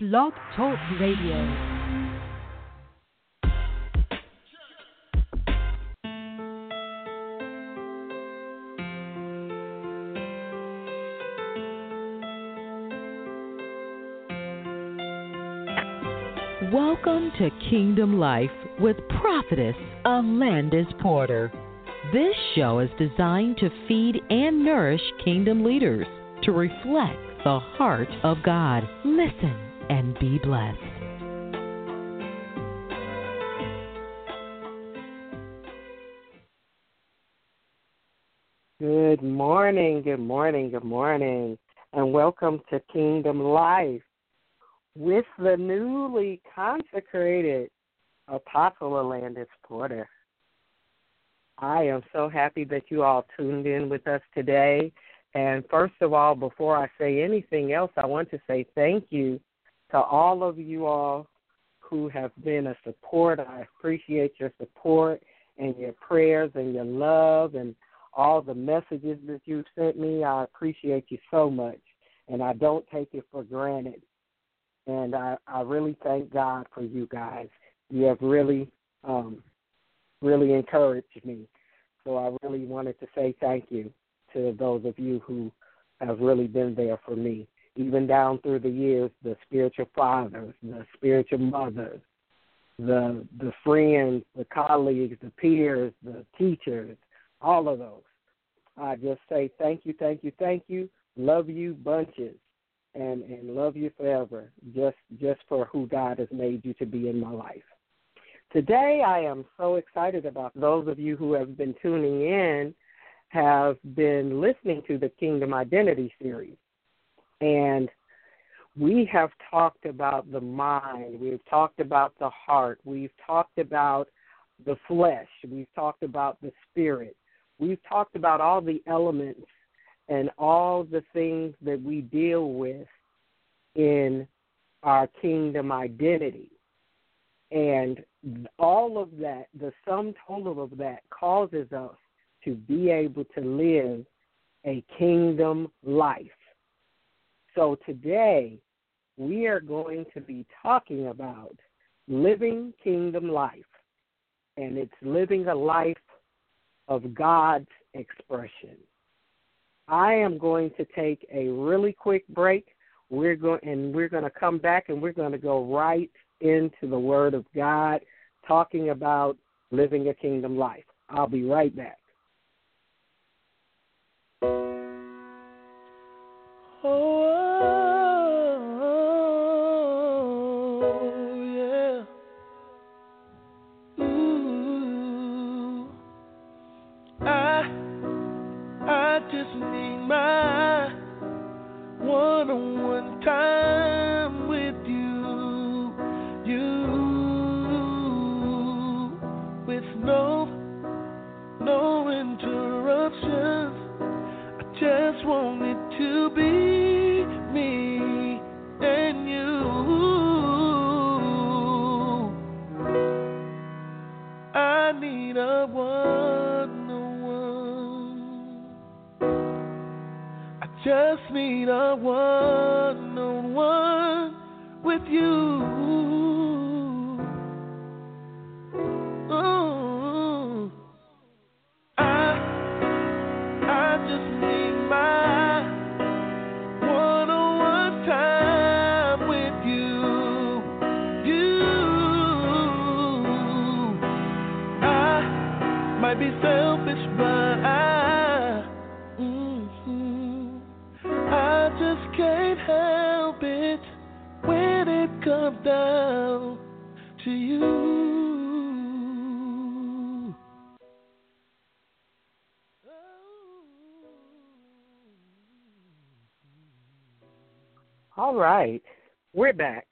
Blog Talk Radio. Welcome to Kingdom Life with Prophetess Alandis Porter. This show is designed to feed and nourish kingdom leaders to reflect the heart of God. Listen and be blessed. Good morning, good morning, good morning, and welcome to Kingdom Life with the newly consecrated Apostle Alandis Porter. I am so happy that you all tuned in with us today. And first of all, before I say anything else, I want to say thank you to all of you all who have been a support. I appreciate your support and your prayers and your love and all the messages that you've sent me. I appreciate you so much, and I don't take it for granted. And I, I really thank God for you guys. You have really, um, really encouraged me. So I really wanted to say thank you to those of you who have really been there for me even down through the years, the spiritual fathers, the spiritual mothers, the the friends, the colleagues, the peers, the teachers, all of those. I just say thank you, thank you, thank you. Love you bunches and and love you forever just just for who God has made you to be in my life. Today I am so excited about those of you who have been tuning in have been listening to the Kingdom Identity series. And we have talked about the mind, we've talked about the heart, we've talked about the flesh, we've talked about the spirit, we've talked about all the elements and all the things that we deal with in our kingdom identity. And all of that, the sum total of that, causes us to be able to live a kingdom life. So today, we are going to be talking about living kingdom life. And it's living a life of God's expression. I am going to take a really quick break. We're going and we're going to come back and we're going to go right into the word of God talking about living a kingdom life. I'll be right back. Oh. must mean a one on one with you. All right, we're back.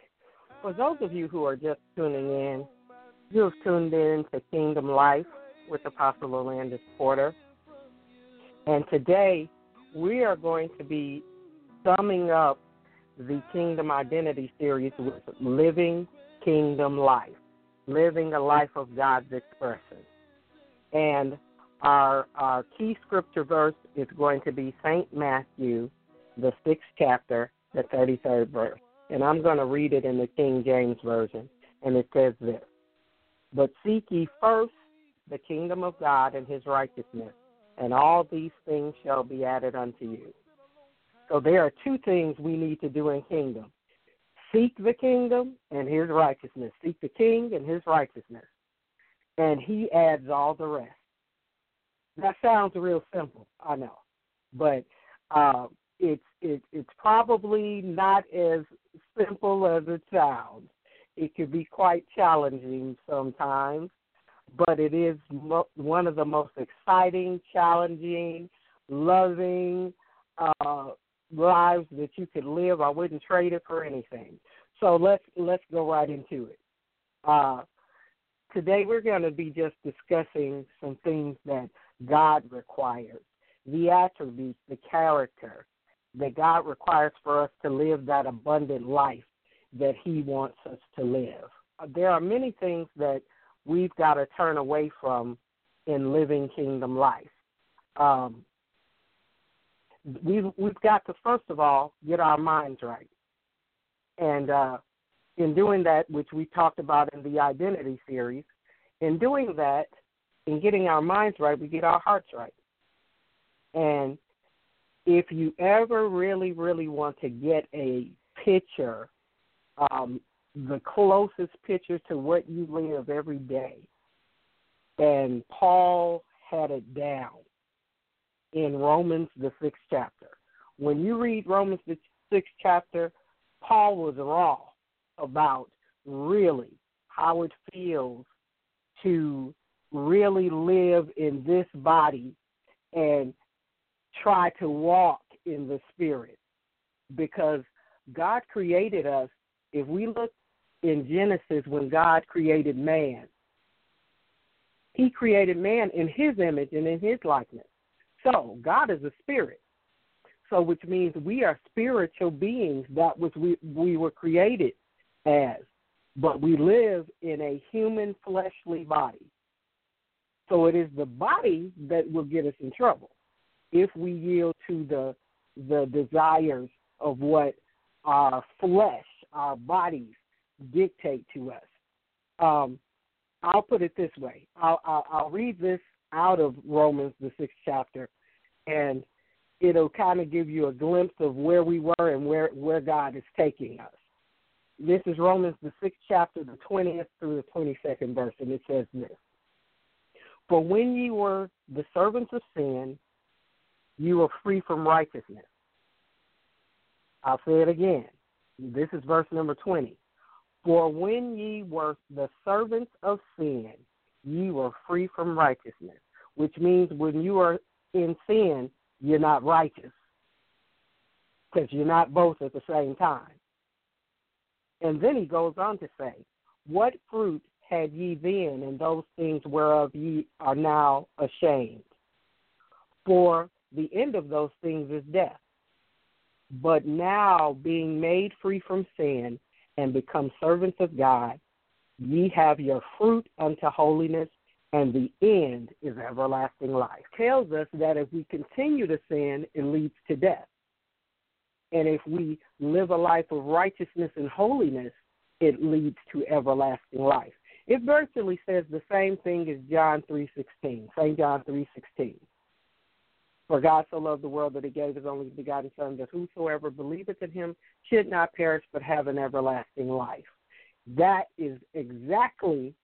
For those of you who are just tuning in, you have tuned in to Kingdom Life with Apostle Alandis Porter. And today we are going to be summing up the Kingdom Identity series with Living Kingdom Life, living a life of God's expression. And our, our key scripture verse is going to be St. Matthew, the sixth chapter, the 33rd verse. And I'm going to read it in the King James Version. And it says this But seek ye first the kingdom of God and his righteousness, and all these things shall be added unto you. So there are two things we need to do in kingdom seek the kingdom and his righteousness. Seek the king and his righteousness. And he adds all the rest. That sounds real simple, I know. But uh, it's it, it's probably not as simple as it sounds. It can be quite challenging sometimes, but it is mo- one of the most exciting, challenging, loving uh, lives that you could live. I wouldn't trade it for anything. So let's let's go right into it. Uh, today we're going to be just discussing some things that God requires, the attributes, the character that God requires for us to live that abundant life that He wants us to live. There are many things that we've got to turn away from in living kingdom life. Um, we've we've got to first of all get our minds right, and uh, in doing that, which we talked about in the identity series, in doing that, in getting our minds right, we get our hearts right. And if you ever really, really want to get a picture, um, the closest picture to what you live every day, and Paul had it down in Romans, the sixth chapter. When you read Romans, the sixth chapter, Paul was raw about really how it feels to really live in this body and try to walk in the spirit because God created us. If we look in Genesis when God created man, he created man in his image and in his likeness. So God is a spirit. So which means we are spiritual beings that was we we were created as. But we live in a human fleshly body. So it is the body that will get us in trouble if we yield to the the desires of what our flesh, our bodies dictate to us. Um, I'll put it this way. I'll, I'll, I'll read this out of Romans, the sixth chapter, and it'll kind of give you a glimpse of where we were and where, where God is taking us. This is Romans, the sixth chapter, the 20th through the 22nd verse, and it says this For when ye were the servants of sin, you were free from righteousness. I'll say it again. This is verse number 20. For when ye were the servants of sin, ye were free from righteousness, which means when you are in sin, you're not righteous because you're not both at the same time. And then he goes on to say, What fruit had ye then in those things whereof ye are now ashamed? For the end of those things is death. But now, being made free from sin and become servants of God, ye have your fruit unto holiness, and the end is everlasting life. Tells us that if we continue to sin, it leads to death. And if we live a life of righteousness and holiness, it leads to everlasting life. It virtually says the same thing as John 3:16, St. John 3:16. For God so loved the world that he gave his only begotten Son, that whosoever believeth in him should not perish but have an everlasting life. That is exactly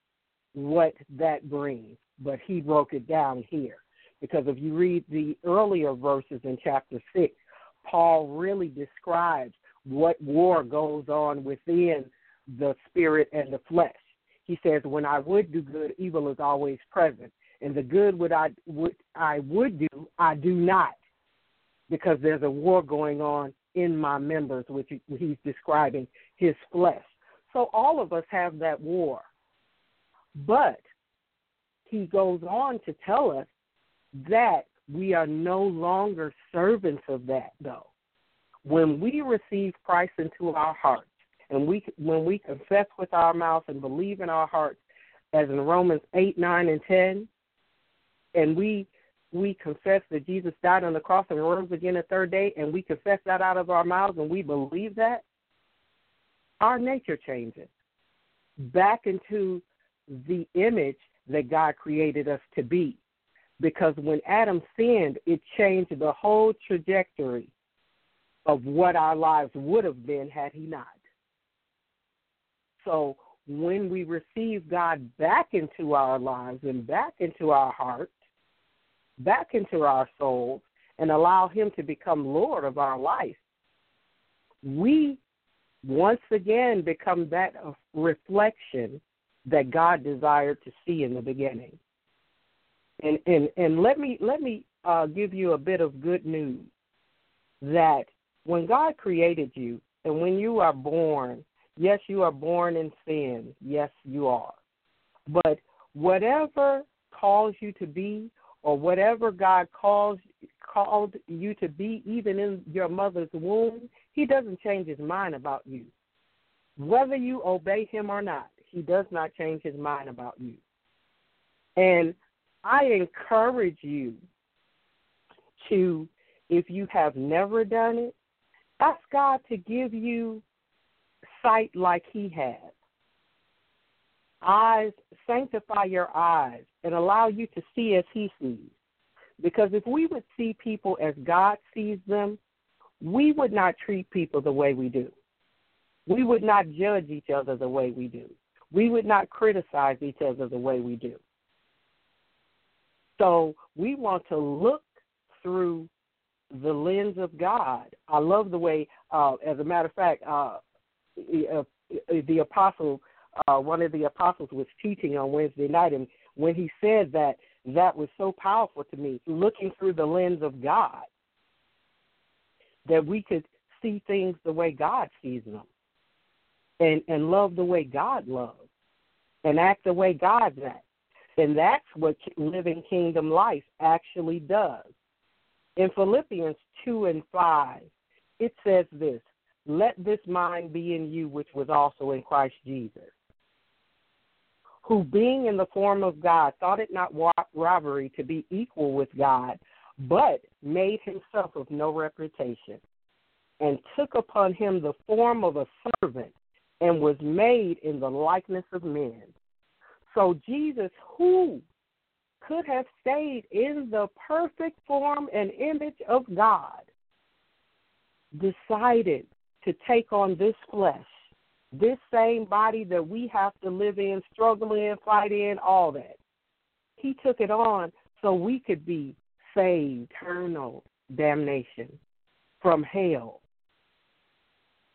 what that brings, but he broke it down here. Because if you read the earlier verses in chapter 6, Paul really describes what war goes on within the spirit and the flesh. He says, "When I would do good, evil is always present, and the good what I would I would do, I do not, because there's a war going on in my members, which he's describing his flesh. So all of us have that war, but he goes on to tell us that we are no longer servants of that, though. When we receive Christ into our hearts, and we when we confess with our mouth and believe in our hearts, as in Romans eight, nine, and ten, and we we confess that Jesus died on the cross and rose again the third day, and we confess that out of our mouths, and we believe that, our nature changes back into the image that God created us to be. Because when Adam sinned, it changed the whole trajectory of what our lives would have been had he not. So when we receive God back into our lives and back into our hearts, back into our souls, and allow Him to become Lord of our life, we once again become that reflection that God desired to see in the beginning. And and and let me let me uh, give you a bit of good news that when God created you and when you are born, yes, you are born in sin. Yes, you are. But whatever calls you to be, or whatever God calls called you to be, even in your mother's womb, He doesn't change His mind about you. Whether you obey Him or not, He does not change His mind about you. And I encourage you to, if you have never done it, ask God to give you sight like He has. Eyes, sanctify your eyes and allow you to see as He sees. Because if we would see people as God sees them, we would not treat people the way we do. We would not judge each other the way we do. We would not criticize each other the way we do. So we want to look through the lens of God. I love the way, uh, as a matter of fact, uh, uh, the apostle, uh, one of the apostles was teaching on Wednesday night, and when he said that, that was so powerful to me. Looking through the lens of God, that we could see things the way God sees them, and and love the way God loves, and act the way God acts, And that's what living kingdom life actually does. In Philippians 2 and 5, it says this Let this mind be in you, which was also in Christ Jesus, who, being in the form of God, thought it not robbery to be equal with God, but made himself of no reputation, and took upon him the form of a servant, and was made in the likeness of men. So Jesus, who could have stayed in the perfect form and image of God, decided to take on this flesh, this same body that we have to live in, struggle in, fight in, all that. He took it on so we could be saved, eternal damnation from hell,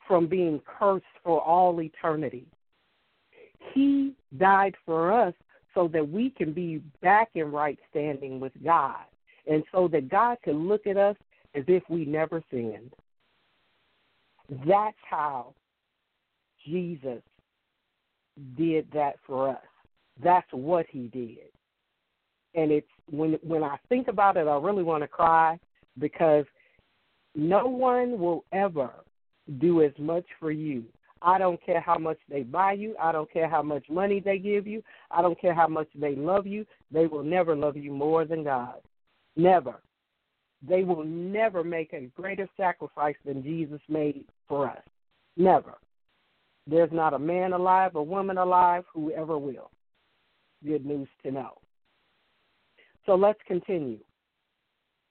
from being cursed for all eternity. He died for us so that we can be back in right standing with God and so that God can look at us as if we never sinned. That's how Jesus did that for us. That's what he did. And it's when when I think about it I really want to cry because no one will ever do as much for you I don't care how much they buy you. I don't care how much money they give you. I don't care how much they love you. They will never love you more than God. Never. They will never make a greater sacrifice than Jesus made for us. Never. There's not a man alive, a woman alive who ever will. Good news to know. So let's continue.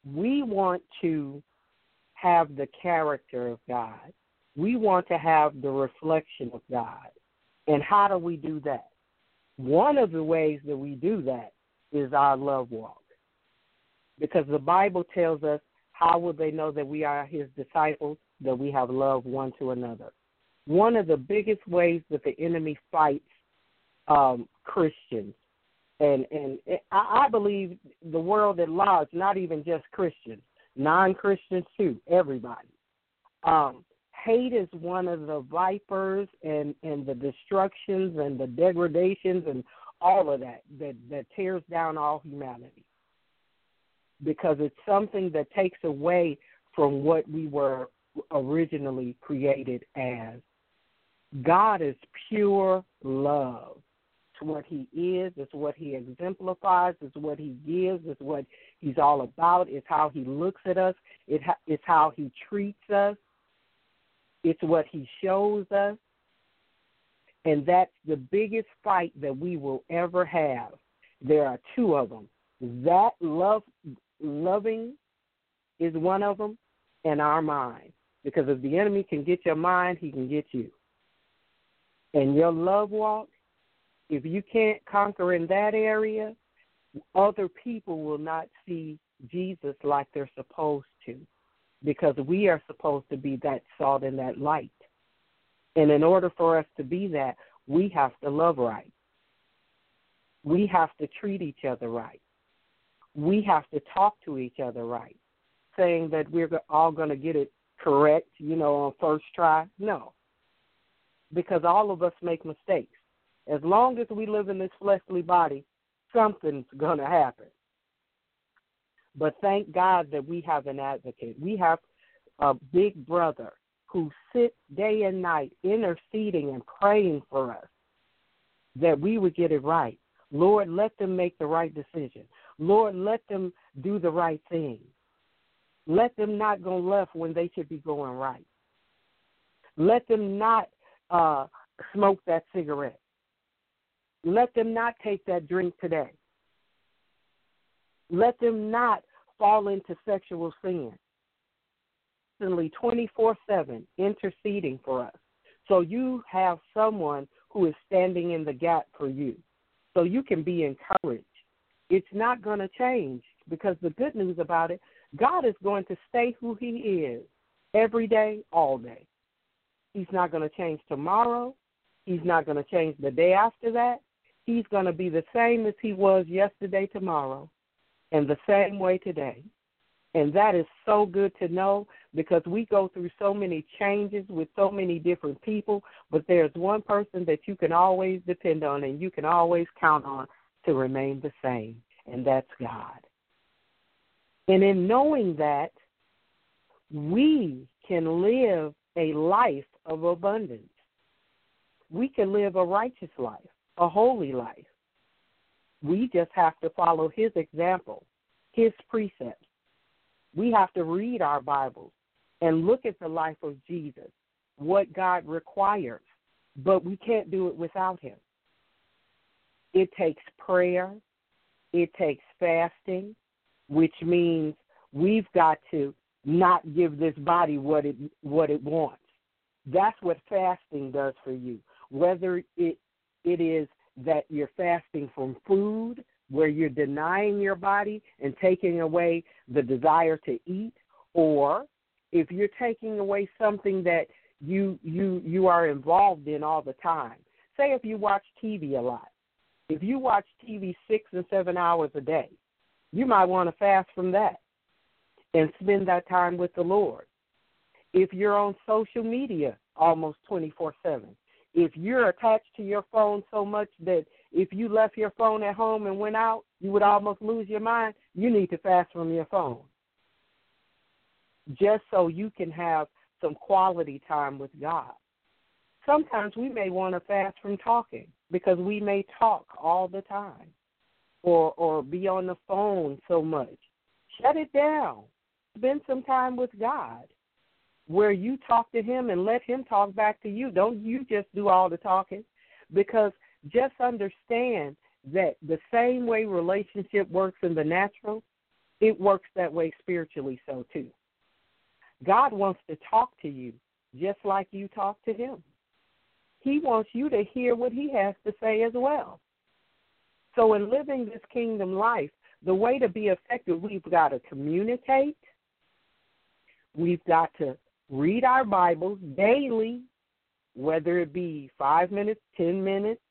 We want to have the character of God we want to have the reflection of God. And how do we do that? One of the ways that we do that is our love walk. Because the Bible tells us how will they know that we are his disciples? That we have love one to another. One of the biggest ways that the enemy fights um, Christians, and and I, I believe the world at large, not even just Christians, non Christians too, everybody. Um, hate is one of the vipers and and the destructions and the degradations and all of that that that tears down all humanity. Because it's something that takes away from what we were originally created as god is pure love it's what he is it's what he exemplifies it's what he gives it's what he's all about it's how he looks at us it's how he treats us it's what he shows us. And that's the biggest fight that we will ever have. There are two of them. That love, loving is one of them, and our mind. Because if the enemy can get your mind, he can get you. And your love walk, if you can't conquer in that area, other people will not see Jesus like they're supposed to. Because we are supposed to be that salt and that light. And in order for us to be that, we have to love right. We have to treat each other right. We have to talk to each other right. Saying that we're all going to get it correct, you know, on first try. No. Because all of us make mistakes. As long as we live in this fleshly body, something's going to happen. But thank God that we have an advocate. We have a big brother who sits day and night interceding and praying for us that we would get it right. Lord, let them make the right decision. Lord, let them do the right thing. Let them not go left when they should be going right. Let them not uh, smoke that cigarette. Let them not take that drink today. Let them not fall into sexual sin constantly 24 7 interceding for us. So you have someone who is standing in the gap for you. So you can be encouraged. It's not going to change because the good news about it, God is going to stay who He is every day, all day. He's not going to change tomorrow. He's not going to change the day after that. He's going to be the same as He was yesterday, tomorrow, and the same way today. And that is so good to know because we go through so many changes with so many different people, but there's one person that you can always depend on and you can always count on to remain the same, and that's God. And in knowing that, we can live a life of abundance. We can live a righteous life, a holy life. We just have to follow His example, His precepts we have to read our Bibles and look at the life of Jesus, what God requires, but we can't do it without Him. It takes prayer, it takes fasting, which means we've got to not give this body what it what it wants. That's what fasting does for you. Whether it it is that you're fasting from food, where you're denying your body and taking away the desire to eat or if you're taking away something that you you you are involved in all the time. Say if you watch tv a lot. If you watch tv six and seven hours a day you might want to fast from that and spend that time with the lord if you're on social media almost twenty four seven if you're attached to your phone so much that if you left your phone at home and went out, you would almost lose your mind. You need to fast from your phone. Just so you can have some quality time with God. Sometimes we may want to fast from talking because we may talk all the time or or be on the phone so much. Shut it down. Spend some time with God where you talk to him and let him talk back to you. Don't you just do all the talking because just understand that the same way relationship works in the natural, it works that way spiritually so too. God wants to talk to you just like you talk to him. He wants you to hear what he has to say as well. So in living this kingdom life, the way to be effective, we've got to communicate. We've got to read our Bibles daily, whether it be five minutes, ten minutes,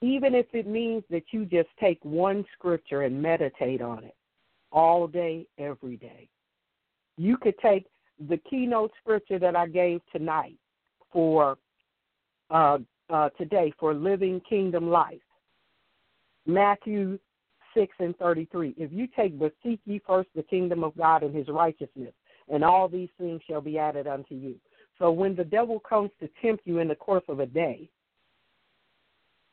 even if it means that you just take one scripture and meditate on it all day, every day. You could take the keynote scripture that I gave tonight for uh, uh, today for living kingdom life, Matthew 6 and 33. If you take, but seek ye first the kingdom of God and his righteousness, and all these things shall be added unto you. So when the devil comes to tempt you in the course of a day,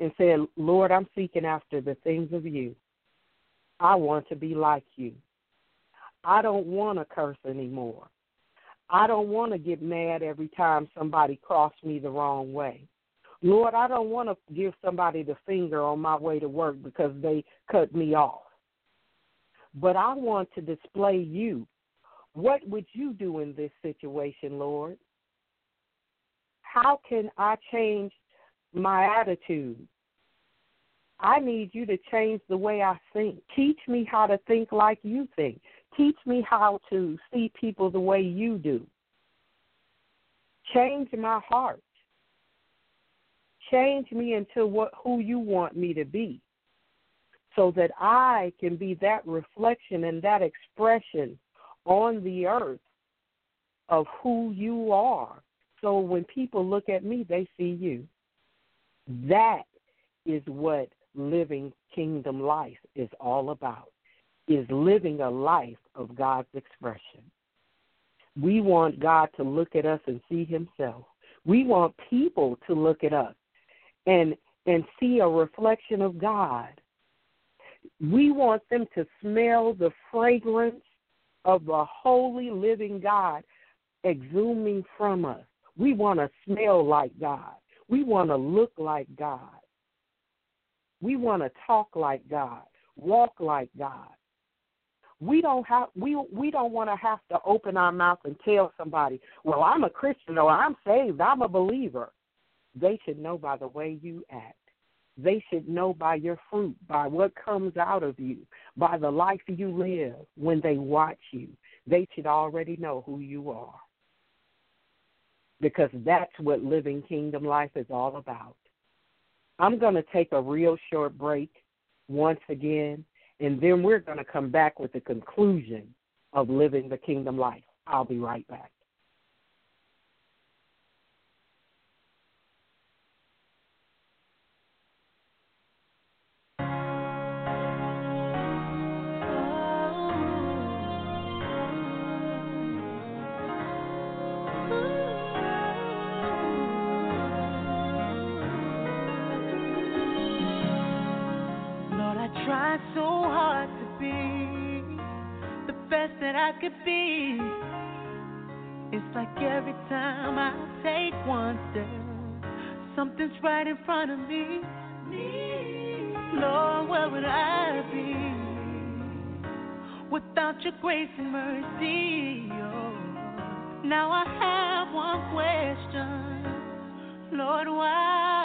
and said, Lord, I'm seeking after the things of you. I want to be like you. I don't want to curse anymore. I don't want to get mad every time somebody cross me the wrong way. Lord, I don't want to give somebody the finger on my way to work because they cut me off. But I want to display you. What would you do in this situation, Lord? How can I change my attitude? I need you to change the way I think. Teach me how to think like you think. Teach me how to see people the way you do. Change my heart. Change me into what who you want me to be. So that I can be that reflection and that expression on the earth of who you are. So when people look at me, they see you. That is what living kingdom life is all about is living a life of God's expression. We want God to look at us and see himself. We want people to look at us and and see a reflection of God. We want them to smell the fragrance of the holy living God exhuming from us. We want to smell like God. We want to look like God. We want to talk like God, walk like God. We don't have we we don't want to have to open our mouth and tell somebody, "Well, I'm a Christian or I'm saved, I'm a believer." They should know by the way you act. They should know by your fruit, by what comes out of you, by the life you live when they watch you. They should already know who you are. Because that's what living kingdom life is all about. I'm going to take a real short break once again, and then we're going to come back with the conclusion of living the kingdom life. I'll be right back. Could be. It's like every time I take one step, something's right in front of me. Lord, where would I be without your grace and mercy? Oh, now I have one question, Lord, why?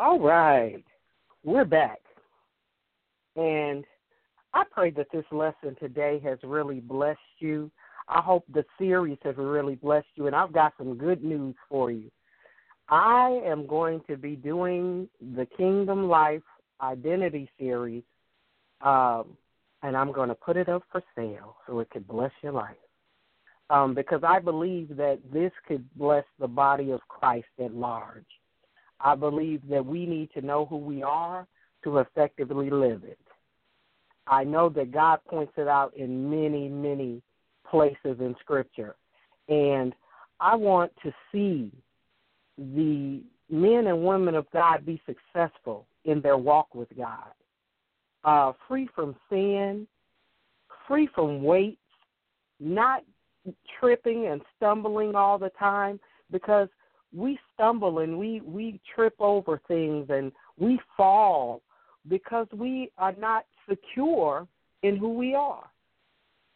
All right. We're back. And I pray that this lesson today has really blessed you. I hope the series has really blessed you. And I've got some good news for you. I am going to be doing the Kingdom Life Identity series, um, and I'm going to put it up for sale so it could bless your life. Um, because I believe that this could bless the body of Christ at large. I believe that we need to know who we are to effectively live it. I know that God points it out in many, many places in Scripture. And I want to see the men and women of God be successful in their walk with God, uh, free from sin, free from weights, not tripping and stumbling all the time because we stumble and we we trip over things and we fall because we are not secure in who we are.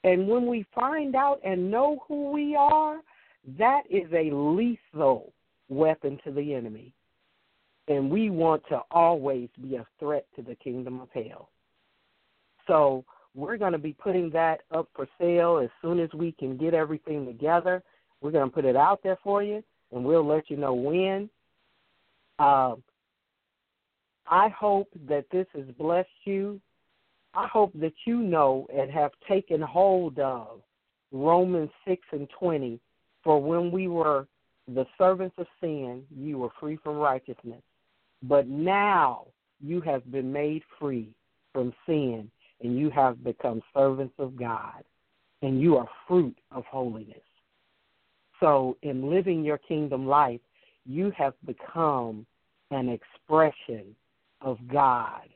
And when we find out and know who we are, that is a lethal weapon to the enemy. And we want to always be a threat to the kingdom of hell. So we're going to be putting that up for sale as soon as we can get everything together. We're going to put it out there for you and we'll let you know when. Uh, I hope that this has blessed you. I hope that you know and have taken hold of Romans 6 and 20. For when we were the servants of sin, you were free from righteousness. But now you have been made free from sin, and you have become servants of God, and you are fruit of holiness. So, in living your kingdom life, you have become an expression of God.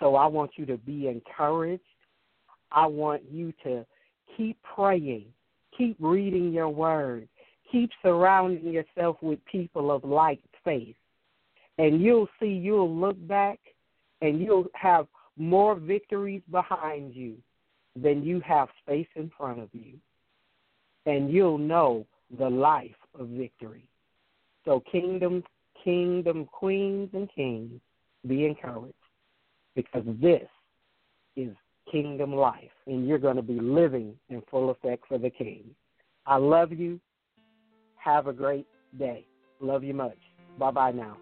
So, I want you to be encouraged. I want you to keep praying, keep reading your word, keep surrounding yourself with people of like faith. And you'll see, you'll look back and you'll have more victories behind you than you have space in front of you and you'll know the life of victory. So, kingdom, kingdom queens and kings, be encouraged because this is kingdom life, and you're going to be living in full effect for the King. I love you. Have a great day. Love you much. Bye bye now.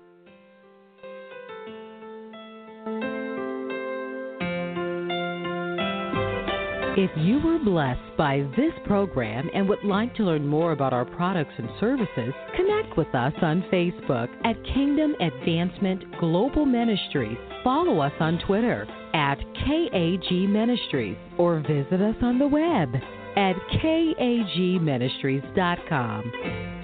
If you were blessed by this program and would like to learn more about our products and services, connect with us on Facebook at Kingdom Advancement Global Ministries. Follow us on Twitter at KAG Ministries or visit us on the web at kagministries.com.